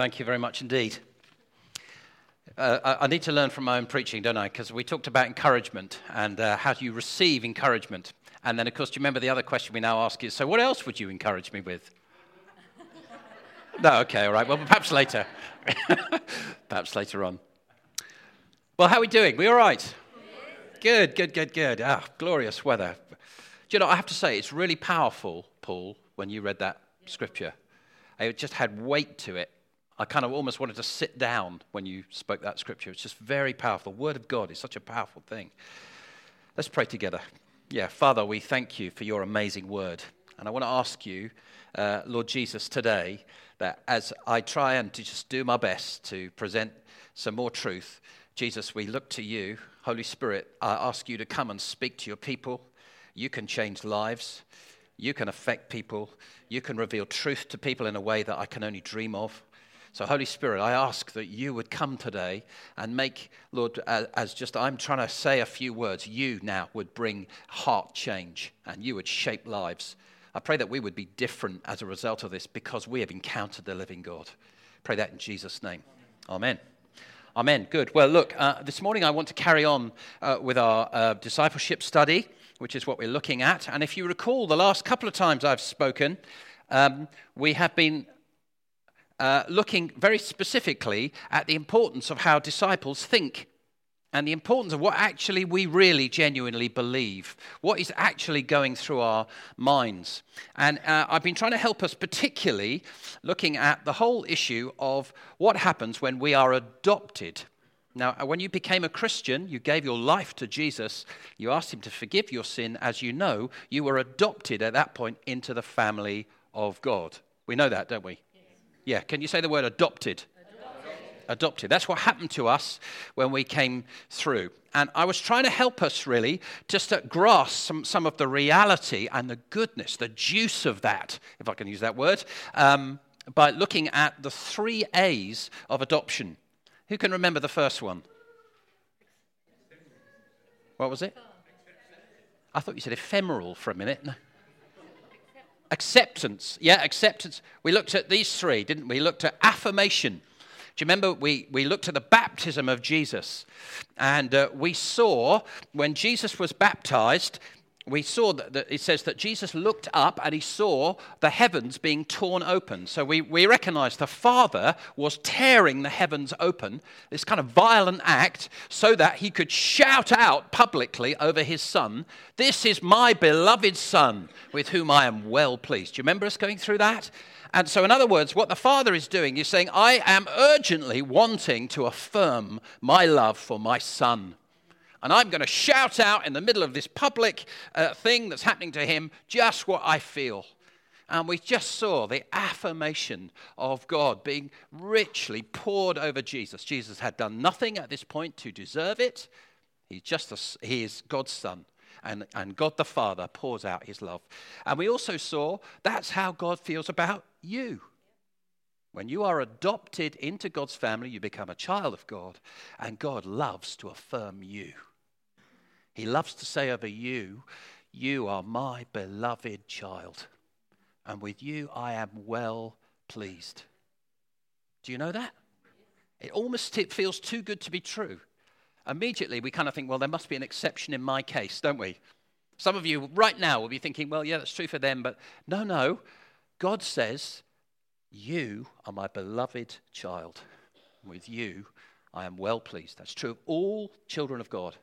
Thank you very much indeed. Uh, I need to learn from my own preaching, don't I? Because we talked about encouragement and uh, how do you receive encouragement. And then, of course, do you remember the other question we now ask is so, what else would you encourage me with? no, okay, all right. Well, perhaps later. perhaps later on. Well, how are we doing? We all right? Good, good, good, good. Ah, glorious weather. Do you know, I have to say, it's really powerful, Paul, when you read that scripture. It just had weight to it. I kind of almost wanted to sit down when you spoke that scripture. It's just very powerful. The Word of God is such a powerful thing. Let's pray together. Yeah, Father, we thank you for your amazing Word. And I want to ask you, uh, Lord Jesus, today, that as I try and to just do my best to present some more truth, Jesus, we look to you. Holy Spirit, I ask you to come and speak to your people. You can change lives. You can affect people. You can reveal truth to people in a way that I can only dream of. So, Holy Spirit, I ask that you would come today and make, Lord, as just I'm trying to say a few words, you now would bring heart change and you would shape lives. I pray that we would be different as a result of this because we have encountered the living God. Pray that in Jesus' name. Amen. Amen. Good. Well, look, uh, this morning I want to carry on uh, with our uh, discipleship study, which is what we're looking at. And if you recall, the last couple of times I've spoken, um, we have been uh, looking very specifically at the importance of how disciples think and the importance of what actually we really genuinely believe, what is actually going through our minds. And uh, I've been trying to help us, particularly looking at the whole issue of what happens when we are adopted. Now, uh, when you became a Christian, you gave your life to Jesus, you asked Him to forgive your sin. As you know, you were adopted at that point into the family of God. We know that, don't we? Yeah, can you say the word adopted? Adopted. adopted. That's what happened to us when we came through. And I was trying to help us really just to grasp some, some of the reality and the goodness, the juice of that, if I can use that word, um, by looking at the three A's of adoption. Who can remember the first one? What was it? I thought you said ephemeral for a minute. Acceptance. Yeah, acceptance. We looked at these three, didn't we? We looked at affirmation. Do you remember we, we looked at the baptism of Jesus? And uh, we saw when Jesus was baptized, we saw that, that, it says that Jesus looked up and he saw the heavens being torn open. So we, we recognize the Father was tearing the heavens open, this kind of violent act, so that he could shout out publicly over his Son, This is my beloved Son, with whom I am well pleased. Do you remember us going through that? And so, in other words, what the Father is doing is saying, I am urgently wanting to affirm my love for my Son and I'm going to shout out in the middle of this public uh, thing that's happening to him just what I feel. And we just saw the affirmation of God being richly poured over Jesus. Jesus had done nothing at this point to deserve it. He's just a, he is God's son. And, and God the Father pours out his love. And we also saw that's how God feels about you. When you are adopted into God's family, you become a child of God, and God loves to affirm you. He loves to say over you, You are my beloved child, and with you I am well pleased. Do you know that? It almost feels too good to be true. Immediately, we kind of think, well, there must be an exception in my case, don't we? Some of you right now will be thinking, well, yeah, that's true for them, but no, no. God says, You are my beloved child. With you, I am well pleased. That's true of all children of God.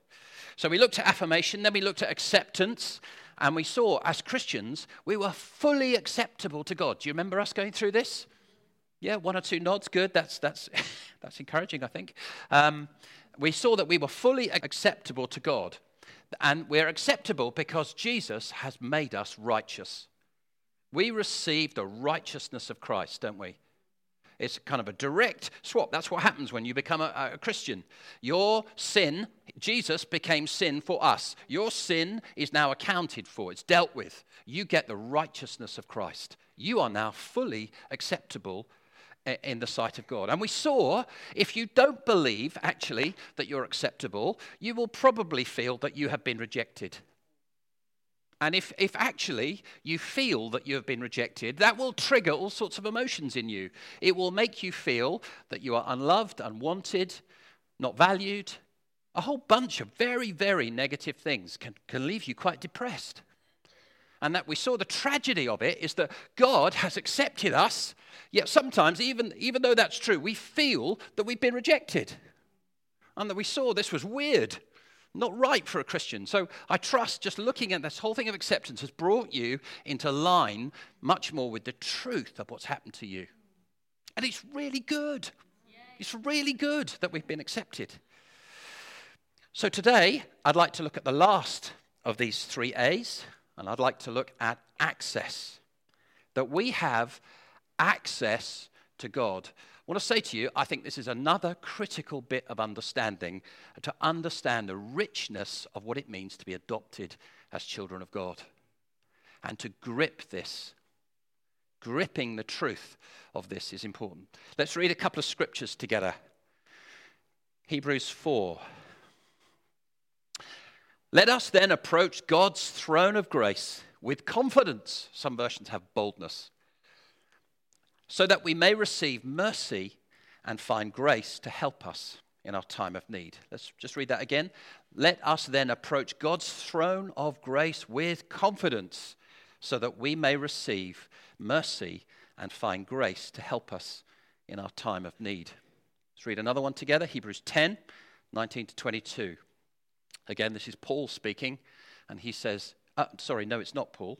So we looked at affirmation, then we looked at acceptance, and we saw as Christians, we were fully acceptable to God. Do you remember us going through this? Yeah, one or two nods. Good. That's, that's, that's encouraging, I think. Um, we saw that we were fully acceptable to God. And we're acceptable because Jesus has made us righteous. We receive the righteousness of Christ, don't we? It's kind of a direct swap. That's what happens when you become a, a, Christian. Your sin, Jesus became sin for us. Your sin is now accounted for, it's dealt with. You get the righteousness of Christ. You are now fully acceptable in the sight of God. And we saw if you don't believe actually that you're acceptable, you will probably feel that you have been rejected. And if, if actually you feel that you have been rejected, that will trigger all sorts of emotions in you. It will make you feel that you are unloved, unwanted, not valued. A whole bunch of very, very negative things can, can leave you quite depressed. And that we saw the tragedy of it is that God has accepted us, yet sometimes, even, even though that's true, we feel that we've been rejected. And that we saw this was weird not right for a Christian. So I trust just looking at this whole thing of acceptance has brought you into line much more with the truth of what's happened to you. And it's really good. It's really good that we've been accepted. So today, I'd like to look at the last of these three A's, and I'd like to look at access. That we have access to God. I want to say to you, I think this is another critical bit of understanding to understand the richness of what it means to be adopted as children of God and to grip this. Gripping the truth of this is important. Let's read a couple of scriptures together. Hebrews 4. Let us then approach God's throne of grace with confidence. Some versions have boldness so that we may receive mercy and find grace to help us in our time of need. Let's just read that again. Let us then approach God's throne of grace with confidence so that we may receive mercy and find grace to help us in our time of need. Let's read another one together Hebrews 10 19 to 22. Again, this is Paul speaking, and he says, uh, sorry, no, it's not Paul.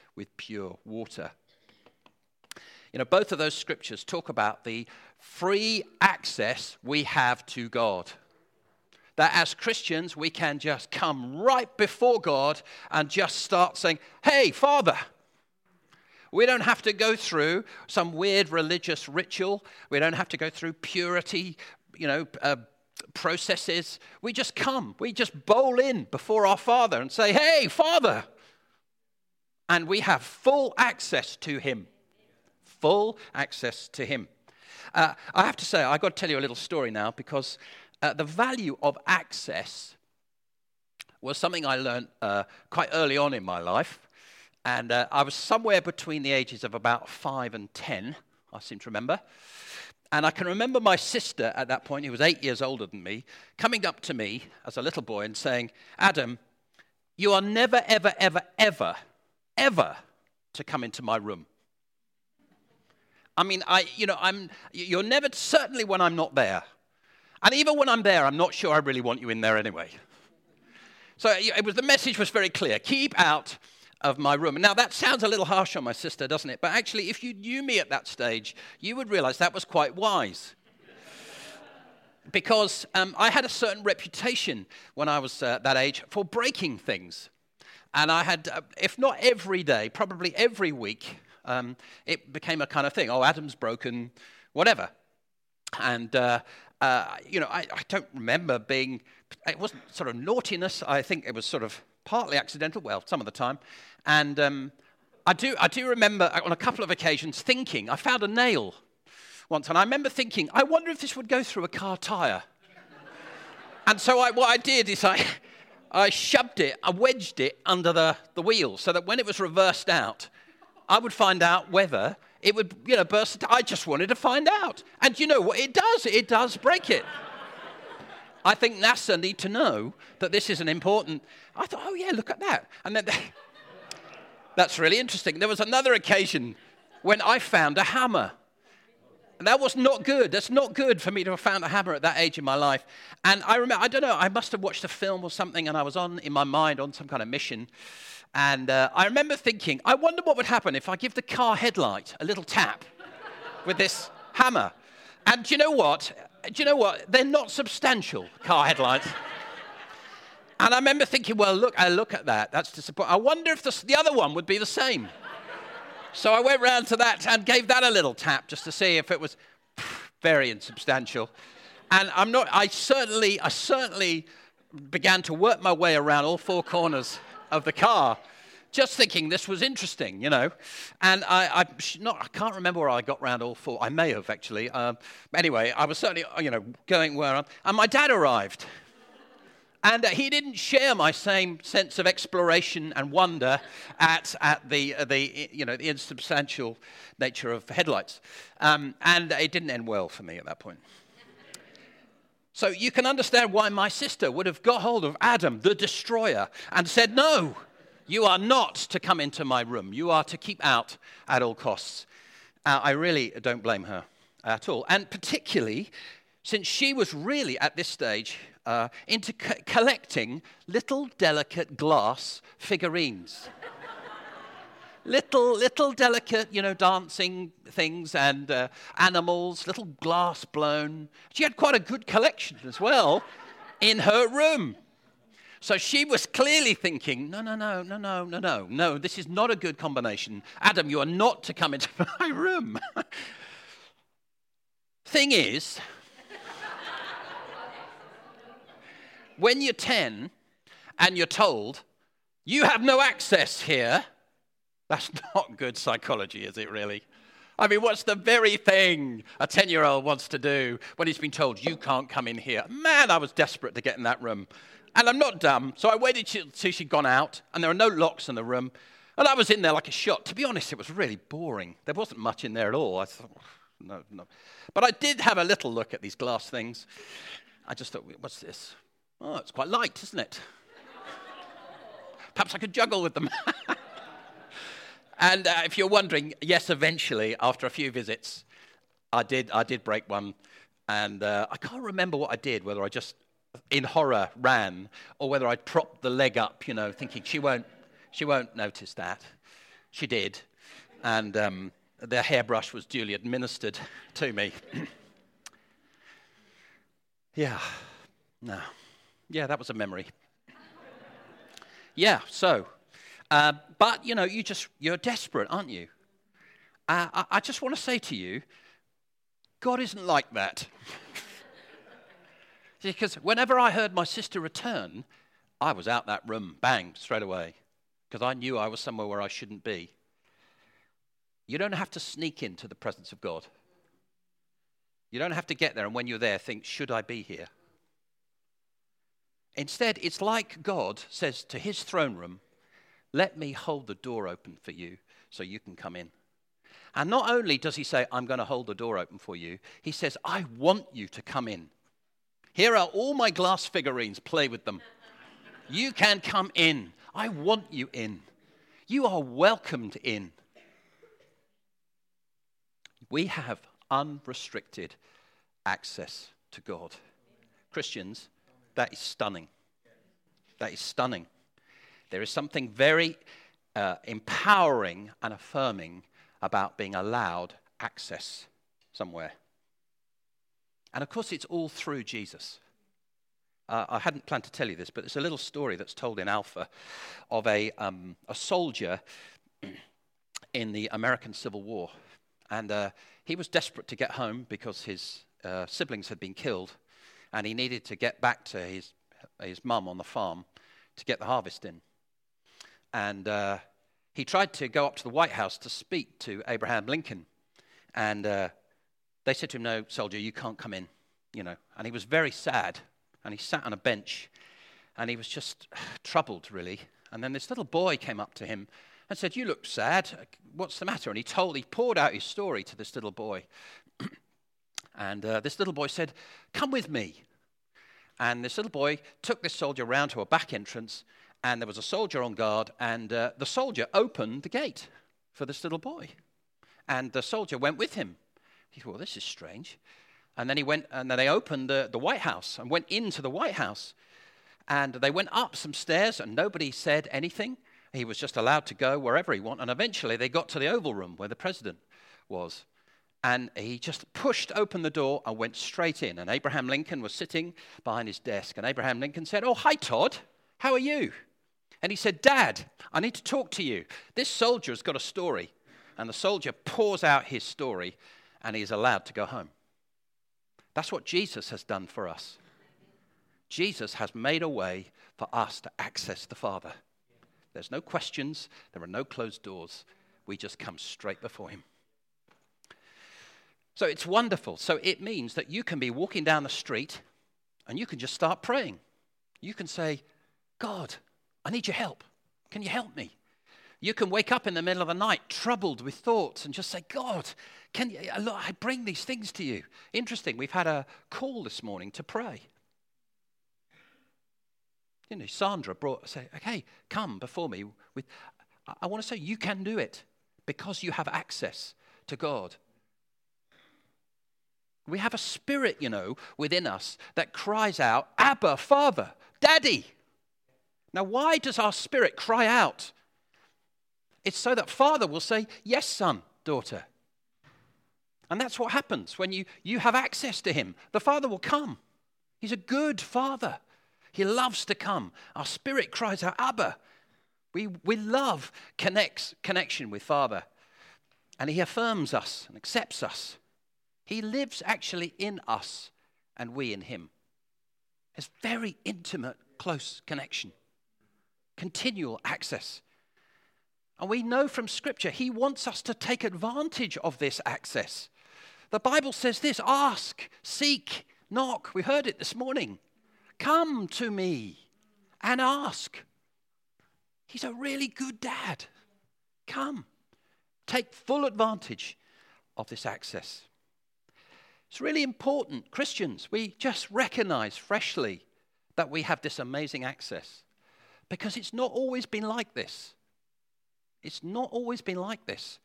with pure water. You know, both of those scriptures talk about the free access we have to God. That as Christians, we can just come right before God and just start saying, Hey, Father. We don't have to go through some weird religious ritual. We don't have to go through purity, you know, uh, processes. We just come. We just bowl in before our Father and say, Hey, Father, and we have full access to him. Full access to him. Uh, I have to say, I've got to tell you a little story now because uh, the value of access was something I learned uh, quite early on in my life. And uh, I was somewhere between the ages of about five and ten, I seem to remember. And I can remember my sister at that point, who was eight years older than me, coming up to me as a little boy and saying, Adam, you are never, ever, ever, ever ever to come into my room. I mean, I, you know, I'm, you're never, certainly when I'm not there. And even when I'm there, I'm not sure I really want you in there anyway. So it was, the message was very clear keep out of my room. Now, that sounds a little harsh on my sister, doesn't it? But actually, if you knew me at that stage, you would realize that was quite wise. because um, I had a certain reputation when I was uh, that age for breaking things. And I had, uh, if not every day, probably every week, um, it became a kind of thing. Oh, Adam's broken, whatever. And, uh, uh, you know, I, I, don't remember being, it wasn't sort of naughtiness. I think it was sort of partly accidental, well, some of the time. And um, I, do, I do remember on a couple of occasions thinking, I found a nail once, and I remember thinking, I wonder if this would go through a car tyre. and so I, what I did is I, I shoved it, I wedged it under the, the wheel so that when it was reversed out, I would find out whether it would, you know, burst. I just wanted to find out. And you know what? It does. It does break it. I think NASA need to know that this is an important. I thought, oh, yeah, look at that. And then that's really interesting. There was another occasion when I found a hammer that was not good. That's not good for me to have found a hammer at that age in my life. And I remember, I don't know, I must have watched a film or something, and I was on in my mind on some kind of mission. And uh, I remember thinking, I wonder what would happen if I give the car headlight a little tap with this hammer. And do you know what? Do you know what? They're not substantial car headlights. And I remember thinking, well, look, I look at that. That's disappointing. I wonder if the, the other one would be the same. So I went round to that and gave that a little tap just to see if it was very insubstantial. And I'm not, I certainly, I certainly began to work my way around all four corners of the car just thinking this was interesting, you know. And I, I, not, I can't remember where I got round all four. I may have actually. Um, anyway, I was certainly, you know, going where I'm. And my dad arrived. And uh, he didn't share my same sense of exploration and wonder at, at the, uh, the, you know, the insubstantial nature of headlights. Um, and it didn't end well for me at that point. So you can understand why my sister would have got hold of Adam, the destroyer, and said, No, you are not to come into my room. You are to keep out at all costs. Uh, I really don't blame her at all. And particularly since she was really at this stage uh, into co- collecting little delicate glass figurines. little, little delicate, you know, dancing things and uh, animals, little glass blown. She had quite a good collection as well in her room. So she was clearly thinking, no, no, no, no, no, no, no, no, this is not a good combination. Adam, you are not to come into my room. Thing is, when you're 10 and you're told, you have no access here, that's not good psychology, is it really? I mean, what's the very thing a 10 year old wants to do when he's been told, you can't come in here? Man, I was desperate to get in that room. And I'm not dumb, so I waited till she'd gone out, and there were no locks in the room. And I was in there like a shot. To be honest, it was really boring. There wasn't much in there at all. I thought, no, no. But I did have a little look at these glass things. I just thought, what's this? Oh, it's quite light, isn't it? Perhaps I could juggle with them. and uh, if you're wondering, yes, eventually, after a few visits, I did, I did break one. And uh, I can't remember what I did, whether I just in horror ran, or whether I'd propped the leg up, you know, thinking she won't, she won't notice that. She did, and um, the hairbrush was duly administered to me. yeah, no, yeah, that was a memory. yeah, so, uh, but you know, you just you're desperate, aren't you? Uh, I, I just want to say to you, God isn't like that. Because whenever I heard my sister return, I was out that room, bang, straight away, because I knew I was somewhere where I shouldn't be. You don't have to sneak into the presence of God. You don't have to get there and when you're there think, should I be here? Instead, it's like God says to his throne room, let me hold the door open for you so you can come in. And not only does he say, I'm going to hold the door open for you, he says, I want you to come in. Here are all my glass figurines. Play with them. You can come in. I want you in. You are welcomed in. We have unrestricted access to God. Christians, that is stunning. That is stunning. There is something very uh, empowering and affirming about being allowed access somewhere. And of course, it's all through Jesus. Uh, I hadn't planned to tell you this, but there's a little story that's told in Alpha of a, um, a soldier in the American Civil War. And uh, he was desperate to get home because his uh, siblings had been killed, and he needed to get back to his, his mum on the farm to get the harvest in. And uh, he tried to go up to the White House to speak to Abraham Lincoln. And uh, they said to him, No, soldier, you can't come in, you know. And he was very sad. And he sat on a bench and he was just troubled, really. And then this little boy came up to him and said, You look sad. What's the matter? And he told, he poured out his story to this little boy. And uh, this little boy said, Come with me. And this little boy took this soldier round to a back entrance, and there was a soldier on guard, and uh, the soldier opened the gate for this little boy. And the soldier went with him. He thought, well, this is strange. And then he went, and then they opened the, the White House and went into the White House. And they went up some stairs, and nobody said anything. He was just allowed to go wherever he wanted. And eventually they got to the Oval Room where the president was. And he just pushed open the door and went straight in. And Abraham Lincoln was sitting behind his desk. And Abraham Lincoln said, Oh, hi, Todd. How are you? And he said, Dad, I need to talk to you. This soldier's got a story. And the soldier pours out his story, and he is allowed to go home. That's what Jesus has done for us. Jesus has made a way for us to access the Father. There's no questions, there are no closed doors. We just come straight before Him. So it's wonderful. So it means that you can be walking down the street and you can just start praying. You can say, God, I need your help. Can you help me? You can wake up in the middle of the night troubled with thoughts and just say, God, can you, uh, I bring these things to you. Interesting, we've had a call this morning to pray. You know, Sandra brought, say, okay, come before me. With, I want to say you can do it because you have access to God. We have a spirit, you know, within us that cries out, Abba, Father, Daddy. Now, why does our spirit cry out? It's so that Father will say, Yes, son, daughter. And that's what happens when you, you have access to Him. The Father will come. He's a good Father. He loves to come. Our spirit cries out, Abba. We, we love connects, connection with Father. And He affirms us and accepts us. He lives actually in us and we in Him. It's very intimate, close connection, continual access. And we know from Scripture, He wants us to take advantage of this access. The Bible says this ask, seek, knock. We heard it this morning. Come to me and ask. He's a really good dad. Come. Take full advantage of this access. It's really important, Christians, we just recognize freshly that we have this amazing access because it's not always been like this. It's not always been like this.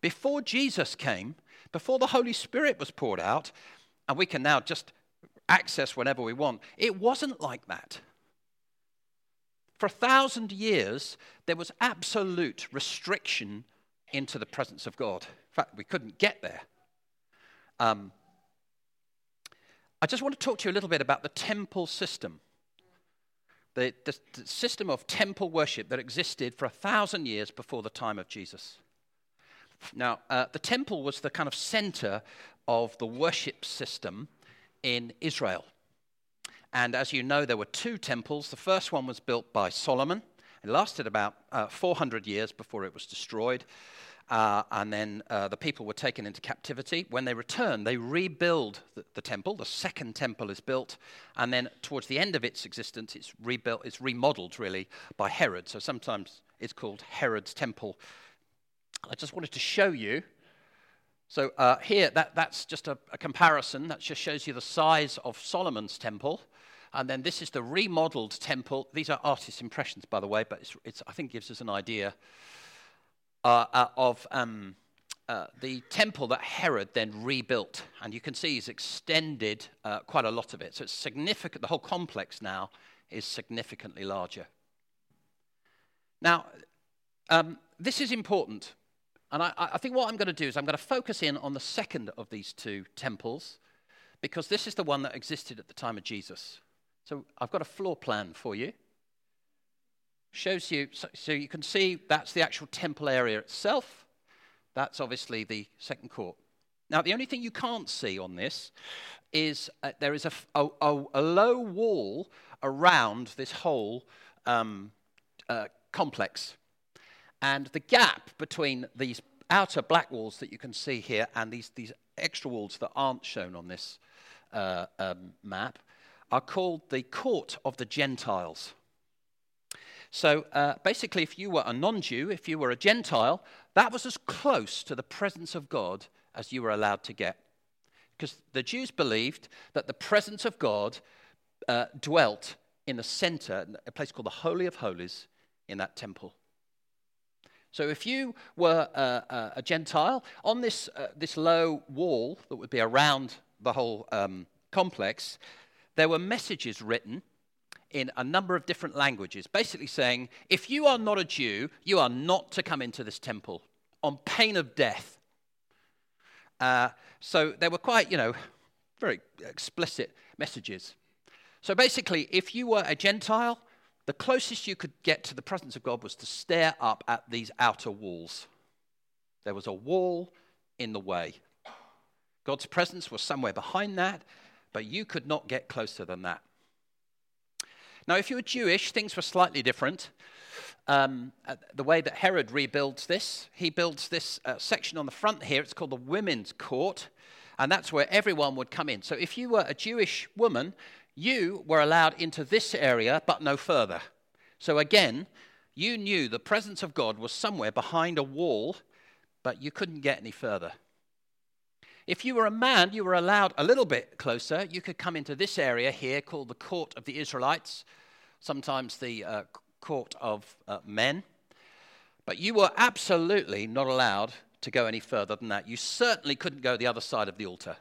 Before Jesus came, before the Holy Spirit was poured out, and we can now just access whenever we want, it wasn't like that. For a thousand years, there was absolute restriction into the presence of God. In fact, we couldn't get there. Um, I just want to talk to you a little bit about the temple system the, the, the system of temple worship that existed for a thousand years before the time of Jesus. Now, uh, the temple was the kind of center of the worship system in Israel. And as you know, there were two temples. The first one was built by Solomon. It lasted about uh, 400 years before it was destroyed. Uh, and then uh, the people were taken into captivity. When they return, they rebuild the, the, temple. The second temple is built, and then towards the end of its existence, it's rebuilt. It's remodeled really by Herod. So sometimes it's called Herod's temple. I just wanted to show you. So uh, here, that, that's just a, a comparison. That just shows you the size of Solomon's temple. And then this is the remodeled temple. These are artist impressions, by the way, but it's, it's, I think gives us an idea uh, uh, of um, uh, the temple that Herod then rebuilt. And you can see he's extended uh, quite a lot of it. So it's significant. The whole complex now is significantly larger. Now, um, this is important. And I, I think what I'm going to do is I'm going to focus in on the second of these two temples because this is the one that existed at the time of Jesus. So I've got a floor plan for you shows you, so, so, you can see that's the actual temple area itself. That's obviously the second court. Now, the only thing you can't see on this is uh, there is a, low wall around this whole um, uh, complex. And the gap between these outer black walls that you can see here and these, these extra walls that aren't shown on this uh, um, map are called the court of the Gentiles. So uh, basically, if you were a non Jew, if you were a Gentile, that was as close to the presence of God as you were allowed to get. Because the Jews believed that the presence of God uh, dwelt in the center, a place called the Holy of Holies, in that temple. So if you were a, a Gentile, on this, uh, this low wall that would be around the whole um, complex, there were messages written in a number of different languages, basically saying, if you are not a Jew, you are not to come into this temple on pain of death. Uh, so they were quite, you know, very explicit messages. So basically, if you were a Gentile, the closest you could get to the presence of God was to stare up at these outer walls. There was a wall in the way. God's presence was somewhere behind that, but you could not get closer than that. Now, if you were Jewish, things were slightly different. Um, uh, the way that Herod rebuilds this, he builds this uh, section on the front here. It's called the women's court, and that's where everyone would come in. So, if you were a Jewish woman, you were allowed into this area, but no further. So, again, you knew the presence of God was somewhere behind a wall, but you couldn't get any further. If you were a man, you were allowed a little bit closer. You could come into this area here called the court of the Israelites, sometimes the uh, court of uh, men. But you were absolutely not allowed to go any further than that. You certainly couldn't go the other side of the altar.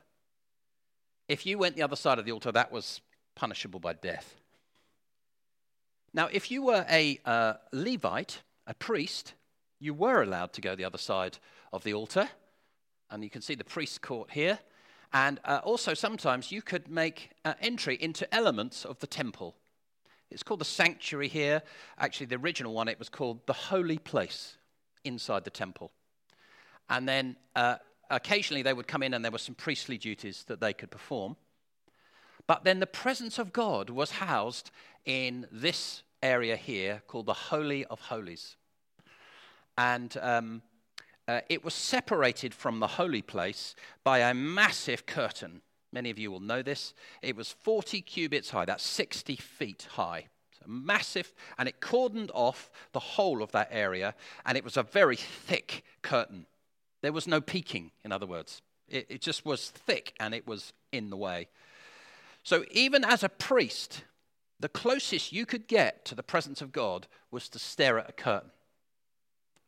If you went the other side of the altar, that was punishable by death. Now, if you were a uh, Levite, a priest, you were allowed to go the other side of the altar. And you can see the priest's court here. And uh, also, sometimes you could make uh, entry into elements of the temple. It's called the sanctuary here. Actually, the original one, it was called the holy place inside the temple. And then uh, occasionally they would come in and there were some priestly duties that they could perform. But then the presence of God was housed in this area here called the Holy of Holies. And um, uh, it was separated from the holy place by a massive curtain. Many of you will know this. It was 40 cubits high, that's 60 feet high. So massive, and it cordoned off the whole of that area, and it was a very thick curtain. There was no peeking, in other words. It, it just was thick and it was in the way. So, even as a priest, the closest you could get to the presence of God was to stare at a curtain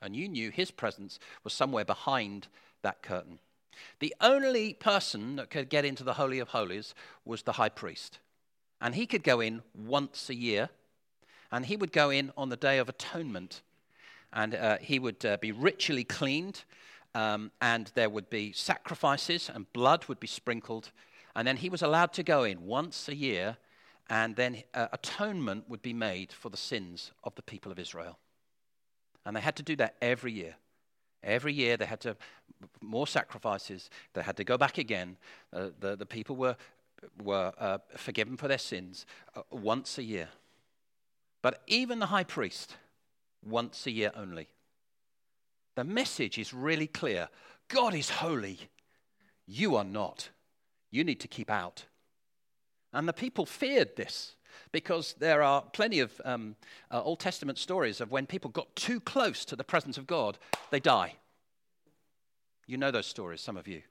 and you knew his presence was somewhere behind that curtain. The only person that could get into the Holy of Holies was the high priest. And he could go in once a year, and he would go in on the Day of Atonement. And uh, he would uh, be ritually cleaned, um, and there would be sacrifices, and blood would be sprinkled. And then he was allowed to go in once a year, and then uh, atonement would be made for the sins of the people of Israel. And they had to do that every year. Every year they had to, more sacrifices, they had to go back again. Uh, the, the people were, were uh, forgiven for their sins uh, once a year. But even the high priest, once a year only. The message is really clear God is holy. You are not. You need to keep out. And the people feared this because there are plenty of um, uh, Old Testament stories of when people got too close to the presence of God, they die. You know those stories, some of you.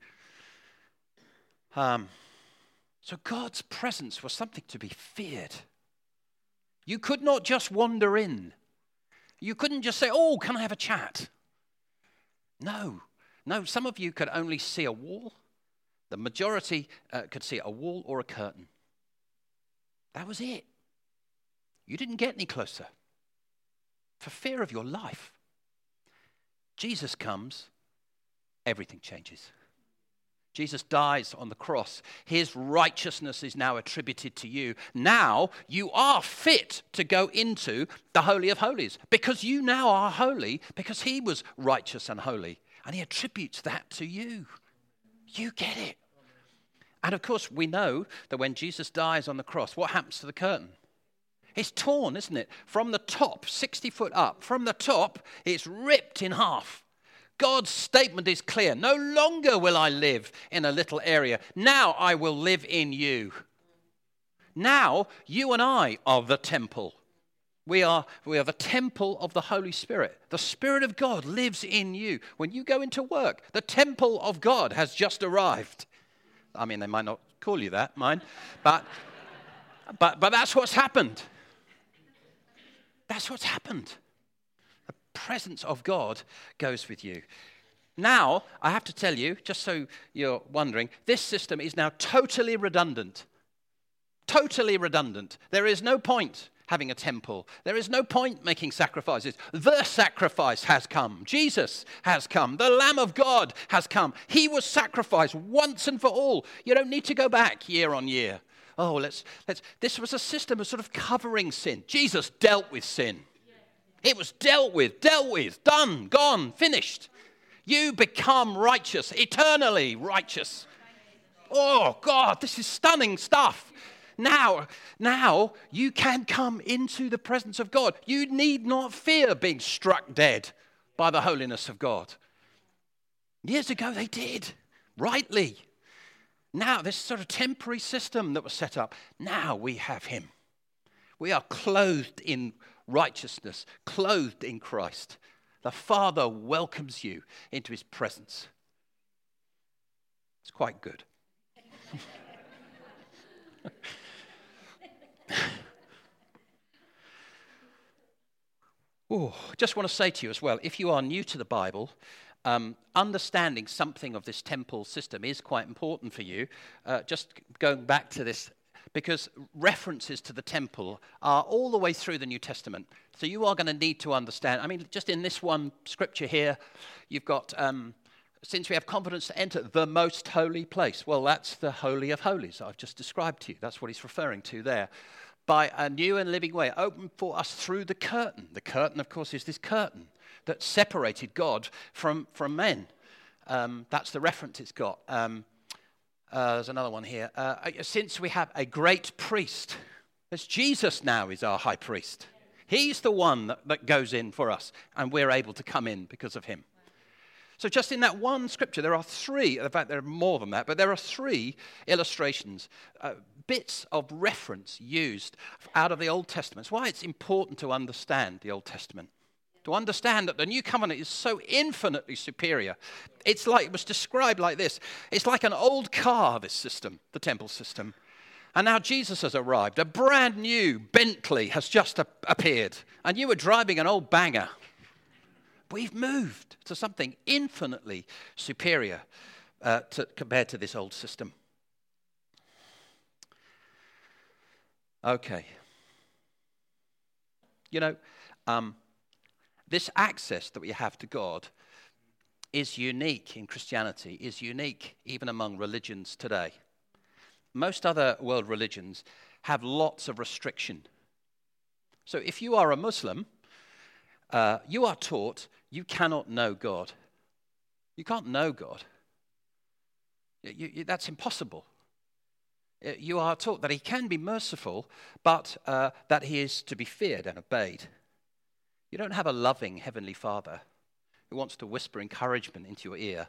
Um, so God's presence was something to be feared. You could not just wander in. You couldn't just say, Oh, can I have a chat? No. No, some of you could only see a wall. The majority uh, could see a wall or a curtain. That was it. You didn't get any closer for fear of your life. Jesus comes, everything changes. Jesus dies on the cross. His righteousness is now attributed to you. Now you are fit to go into the Holy of Holies because you now are holy because he was righteous and holy. And he attributes that to you. You get it. And of course, we know that when Jesus dies on the cross, what happens to the curtain? It's torn, isn't it? From the top, 60 foot up, from the top, it's ripped in half. God's statement is clear. No longer will I live in a little area. Now I will live in you. Now you and I are the temple. We are, we are the temple of the Holy Spirit. The Spirit of God lives in you. When you go into work, the temple of God has just arrived. I mean, they might not call you that, mind, but, but, but that's what's happened. That's what's happened. The presence of God goes with you. Now, I have to tell you, just so you're wondering, this system is now totally redundant. Totally redundant. There is no point having a temple. There is no point making sacrifices. The sacrifice has come. Jesus has come. The Lamb of God has come. He was sacrificed once and for all. You don't need to go back year on year oh, let's, let's. This was a system of sort of covering sin. Jesus dealt with sin. It was dealt with, dealt with, done, gone, finished. You become righteous, eternally righteous. Oh, God, this is stunning stuff. Now, now you can come into the presence of God. You need not fear being struck dead by the holiness of God. Years ago, they did, rightly. Now, this sort of temporary system that was set up, now we have Him. We are clothed in righteousness, clothed in Christ. The Father welcomes you into His presence. It's quite good. oh, just want to say to you as well if you are new to the Bible, um, understanding something of this temple system is quite important for you. Uh, just going back to this, because references to the temple are all the way through the New Testament. So you are going to need to understand. I mean, just in this one scripture here, you've got. Um, since we have confidence to enter the most holy place. Well, that's the Holy of Holies I've just described to you. That's what he's referring to there. By a new and living way, open for us through the curtain. The curtain, of course, is this curtain that separated God from, from men. Um, that's the reference it's got. Um, uh, there's another one here. Uh, uh since we have a great priest, as Jesus now is our high priest. He's the one that, that goes in for us, and we're able to come in because of him. So, just in that one scripture, there are three, in fact, there are more than that, but there are three illustrations, uh, bits of reference used out of the Old Testament. It's why it's important to understand the Old Testament. To understand that the new covenant is so infinitely superior. It's like, it was described like this it's like an old car, this system, the temple system. And now Jesus has arrived. A brand new Bentley has just appeared. And you were driving an old banger. We've moved to something infinitely superior uh, to, compared to this old system. Okay. You know, um, this access that we have to God is unique in Christianity, is unique even among religions today. Most other world religions have lots of restriction. So if you are a Muslim, uh, you are taught you cannot know God. You can't know God. You, you, that's impossible. Uh, you are taught that He can be merciful, but uh, that He is to be feared and obeyed. You don't have a loving Heavenly Father who wants to whisper encouragement into your ear,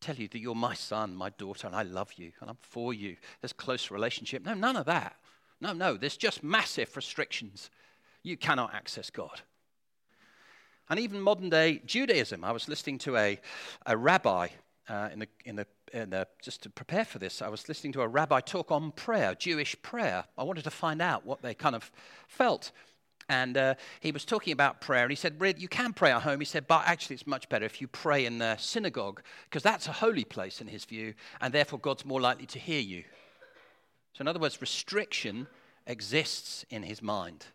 tell you that you're my son, my daughter, and I love you, and I'm for you. There's close relationship. No, none of that. No, no, there's just massive restrictions. You cannot access God. And even modern day Judaism. I was listening to a, a rabbi uh, in, the, in, the, in the, just to prepare for this, I was listening to a rabbi talk on prayer, Jewish prayer. I wanted to find out what they kind of felt. And uh, he was talking about prayer, and he said, You can pray at home. He said, But actually, it's much better if you pray in the synagogue, because that's a holy place in his view, and therefore God's more likely to hear you. So, in other words, restriction exists in his mind.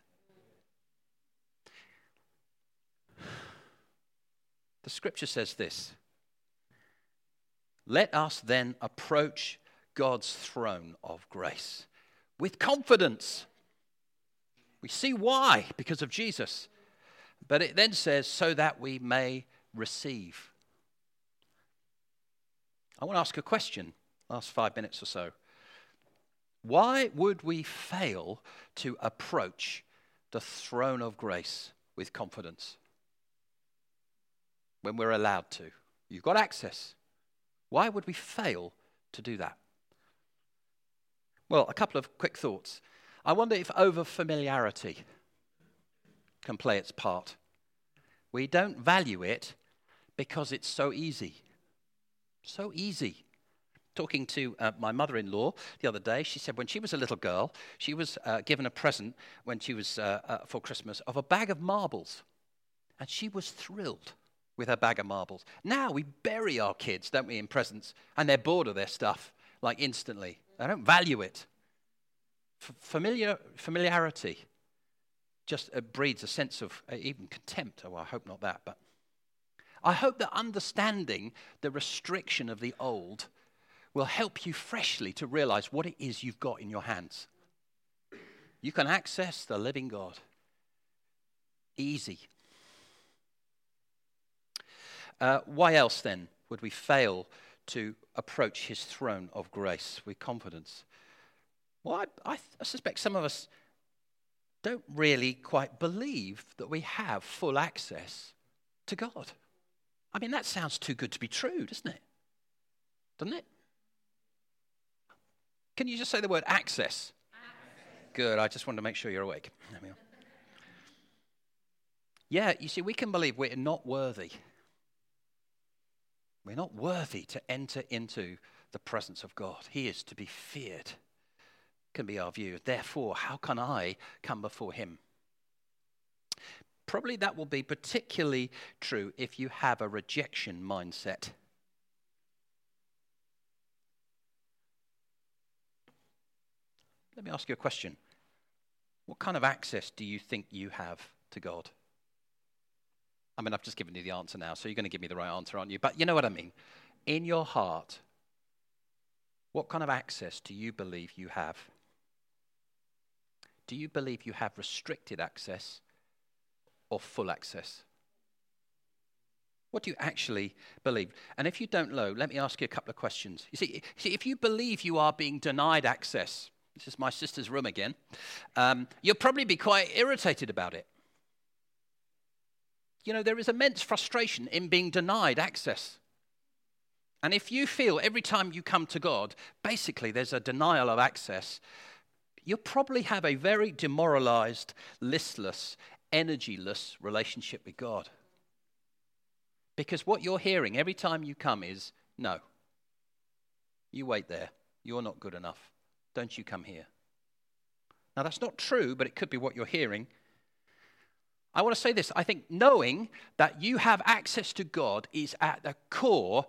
The scripture says this Let us then approach God's throne of grace with confidence. We see why, because of Jesus. But it then says, so that we may receive. I want to ask a question, last five minutes or so. Why would we fail to approach the throne of grace with confidence? When we're allowed to. You've got access. Why would we fail to do that? Well, a couple of quick thoughts. I wonder if over familiarity can play its part. We don't value it because it's so easy. So easy. Talking to uh, my mother in law the other day, she said when she was a little girl, she was uh, given a present when she was uh, uh for Christmas of a bag of marbles. And she was thrilled with her bag of marbles. Now we bury our kids, don't we, in presents, and they're bored of their stuff, like instantly. They don't value it. F- familiar, familiarity just uh, breeds a sense of uh, even contempt. Oh, I hope not that, but I hope that understanding the restriction of the old will help you freshly to realize what it is you've got in your hands. You can access the living God. Easy. Uh, why else then would we fail to approach his throne of grace with confidence? Well, I, I, I suspect some of us don't really quite believe that we have full access to God. I mean, that sounds too good to be true, doesn't it? Doesn't it? Can you just say the word access? access? Good. I just wanted to make sure you're awake. Yeah, you see, we can believe we're not worthy. We're not worthy to enter into the presence of God. He is to be feared, can be our view. Therefore, how can I come before Him? Probably that will be particularly true if you have a rejection mindset. Let me ask you a question. What kind of access do you think you have to God? I mean, I've just given you the answer now, so you're going to give me the right answer, aren't you? But you know what I mean. In your heart, what kind of access do you believe you have? Do you believe you have restricted access or full access? What do you actually believe? And if you don't know, let me ask you a couple of questions. You see, see if you believe you are being denied access, this is my sister's room again, um, you'll probably be quite irritated about it. You know, there is immense frustration in being denied access. And if you feel every time you come to God, basically there's a denial of access, you'll probably have a very demoralized, listless, energyless relationship with God. Because what you're hearing every time you come is no. You wait there. You're not good enough. Don't you come here. Now, that's not true, but it could be what you're hearing. I want to say this. I think knowing that you have access to God is at the core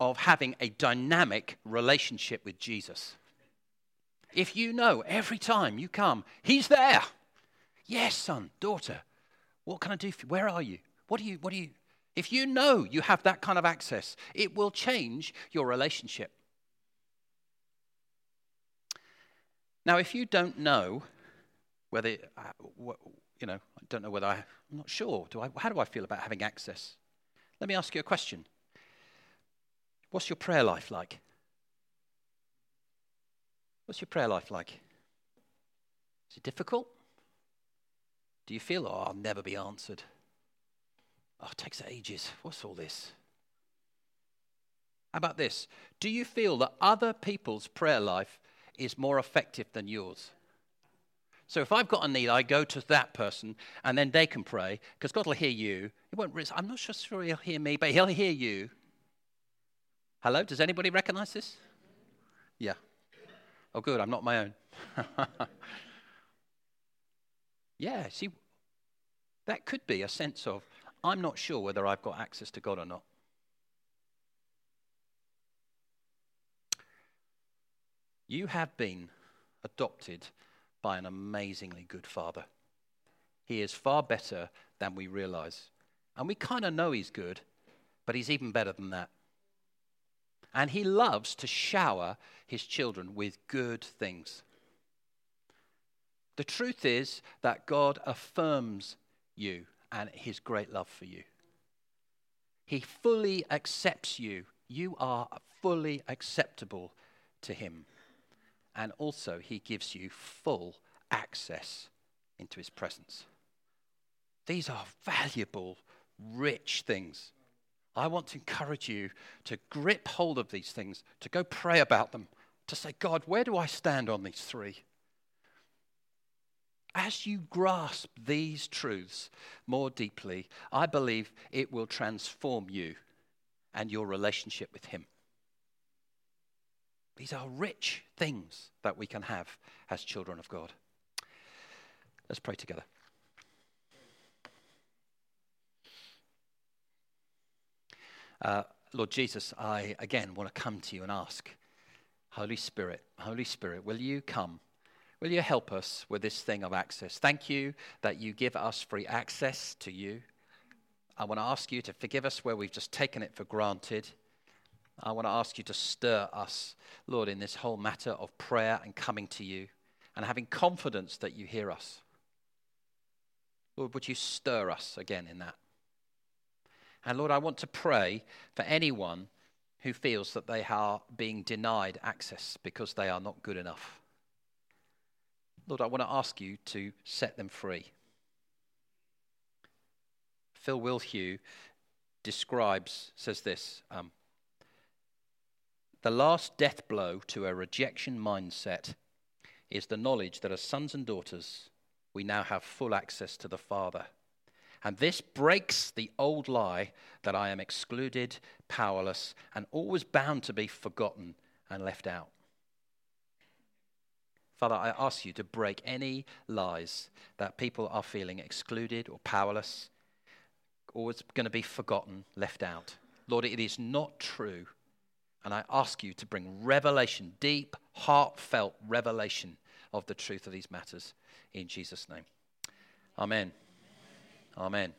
of having a dynamic relationship with Jesus. If you know every time you come, He's there. Yes, son, daughter. What can I do for you? Where are you? What do you, what do you, if you know you have that kind of access, it will change your relationship. Now, if you don't know whether, uh, you know, I don't know whether I, I'm not sure. Do I, how do I feel about having access? Let me ask you a question. What's your prayer life like? What's your prayer life like? Is it difficult? Do you feel, oh, I'll never be answered? Oh, it takes ages. What's all this? How about this? Do you feel that other people's prayer life is more effective than yours? So if I've got a need, I go to that person and then they can pray because God will hear you. He won't, I'm not sure he'll hear me, but he'll hear you. Hello? Does anybody recognize this? Yeah. Oh, good. I'm not my own. Yeah, see, that could be a sense of, I'm not sure whether I've got access to God or not. You have been adopted by an amazingly good father. He is far better than we realize. And we kind of know he's good, but he's even better than that. And he loves to shower his children with good things. The truth is that God affirms you and his great love for you. He fully accepts you. You are fully acceptable to him. And also, he gives you full access into his presence. These are valuable, rich things. I want to encourage you to grip hold of these things, to go pray about them, to say, God, where do I stand on these three? as you grasp these truths more deeply, I believe it will transform you and your relationship with Him. These are rich things that we can have as children of God. Let's pray together. Uh, Lord Jesus, I again want to come to you and ask, Holy Spirit, Holy Spirit, will you come? Will you help us with this thing of access? Thank you that you give us free access to you. I want to ask you to forgive us where we've just taken it for granted. I want to ask you to stir us, Lord, in this whole matter of prayer and coming to you and having confidence that you hear us. Lord, would you stir us again in that? And Lord, I want to pray for anyone who feels that they are being denied access because they are not good enough. Lord, I want to ask you to set them free. Phil Wilthew describes, says this um, The last death blow to a rejection mindset is the knowledge that as sons and daughters, we now have full access to the Father. And this breaks the old lie that I am excluded, powerless, and always bound to be forgotten and left out. Father, I ask you to break any lies that people are feeling excluded or powerless, always going to be forgotten, left out. Lord, it is not true. And I ask you to bring revelation, deep, heartfelt revelation of the truth of these matters in Jesus' name. Amen. Amen.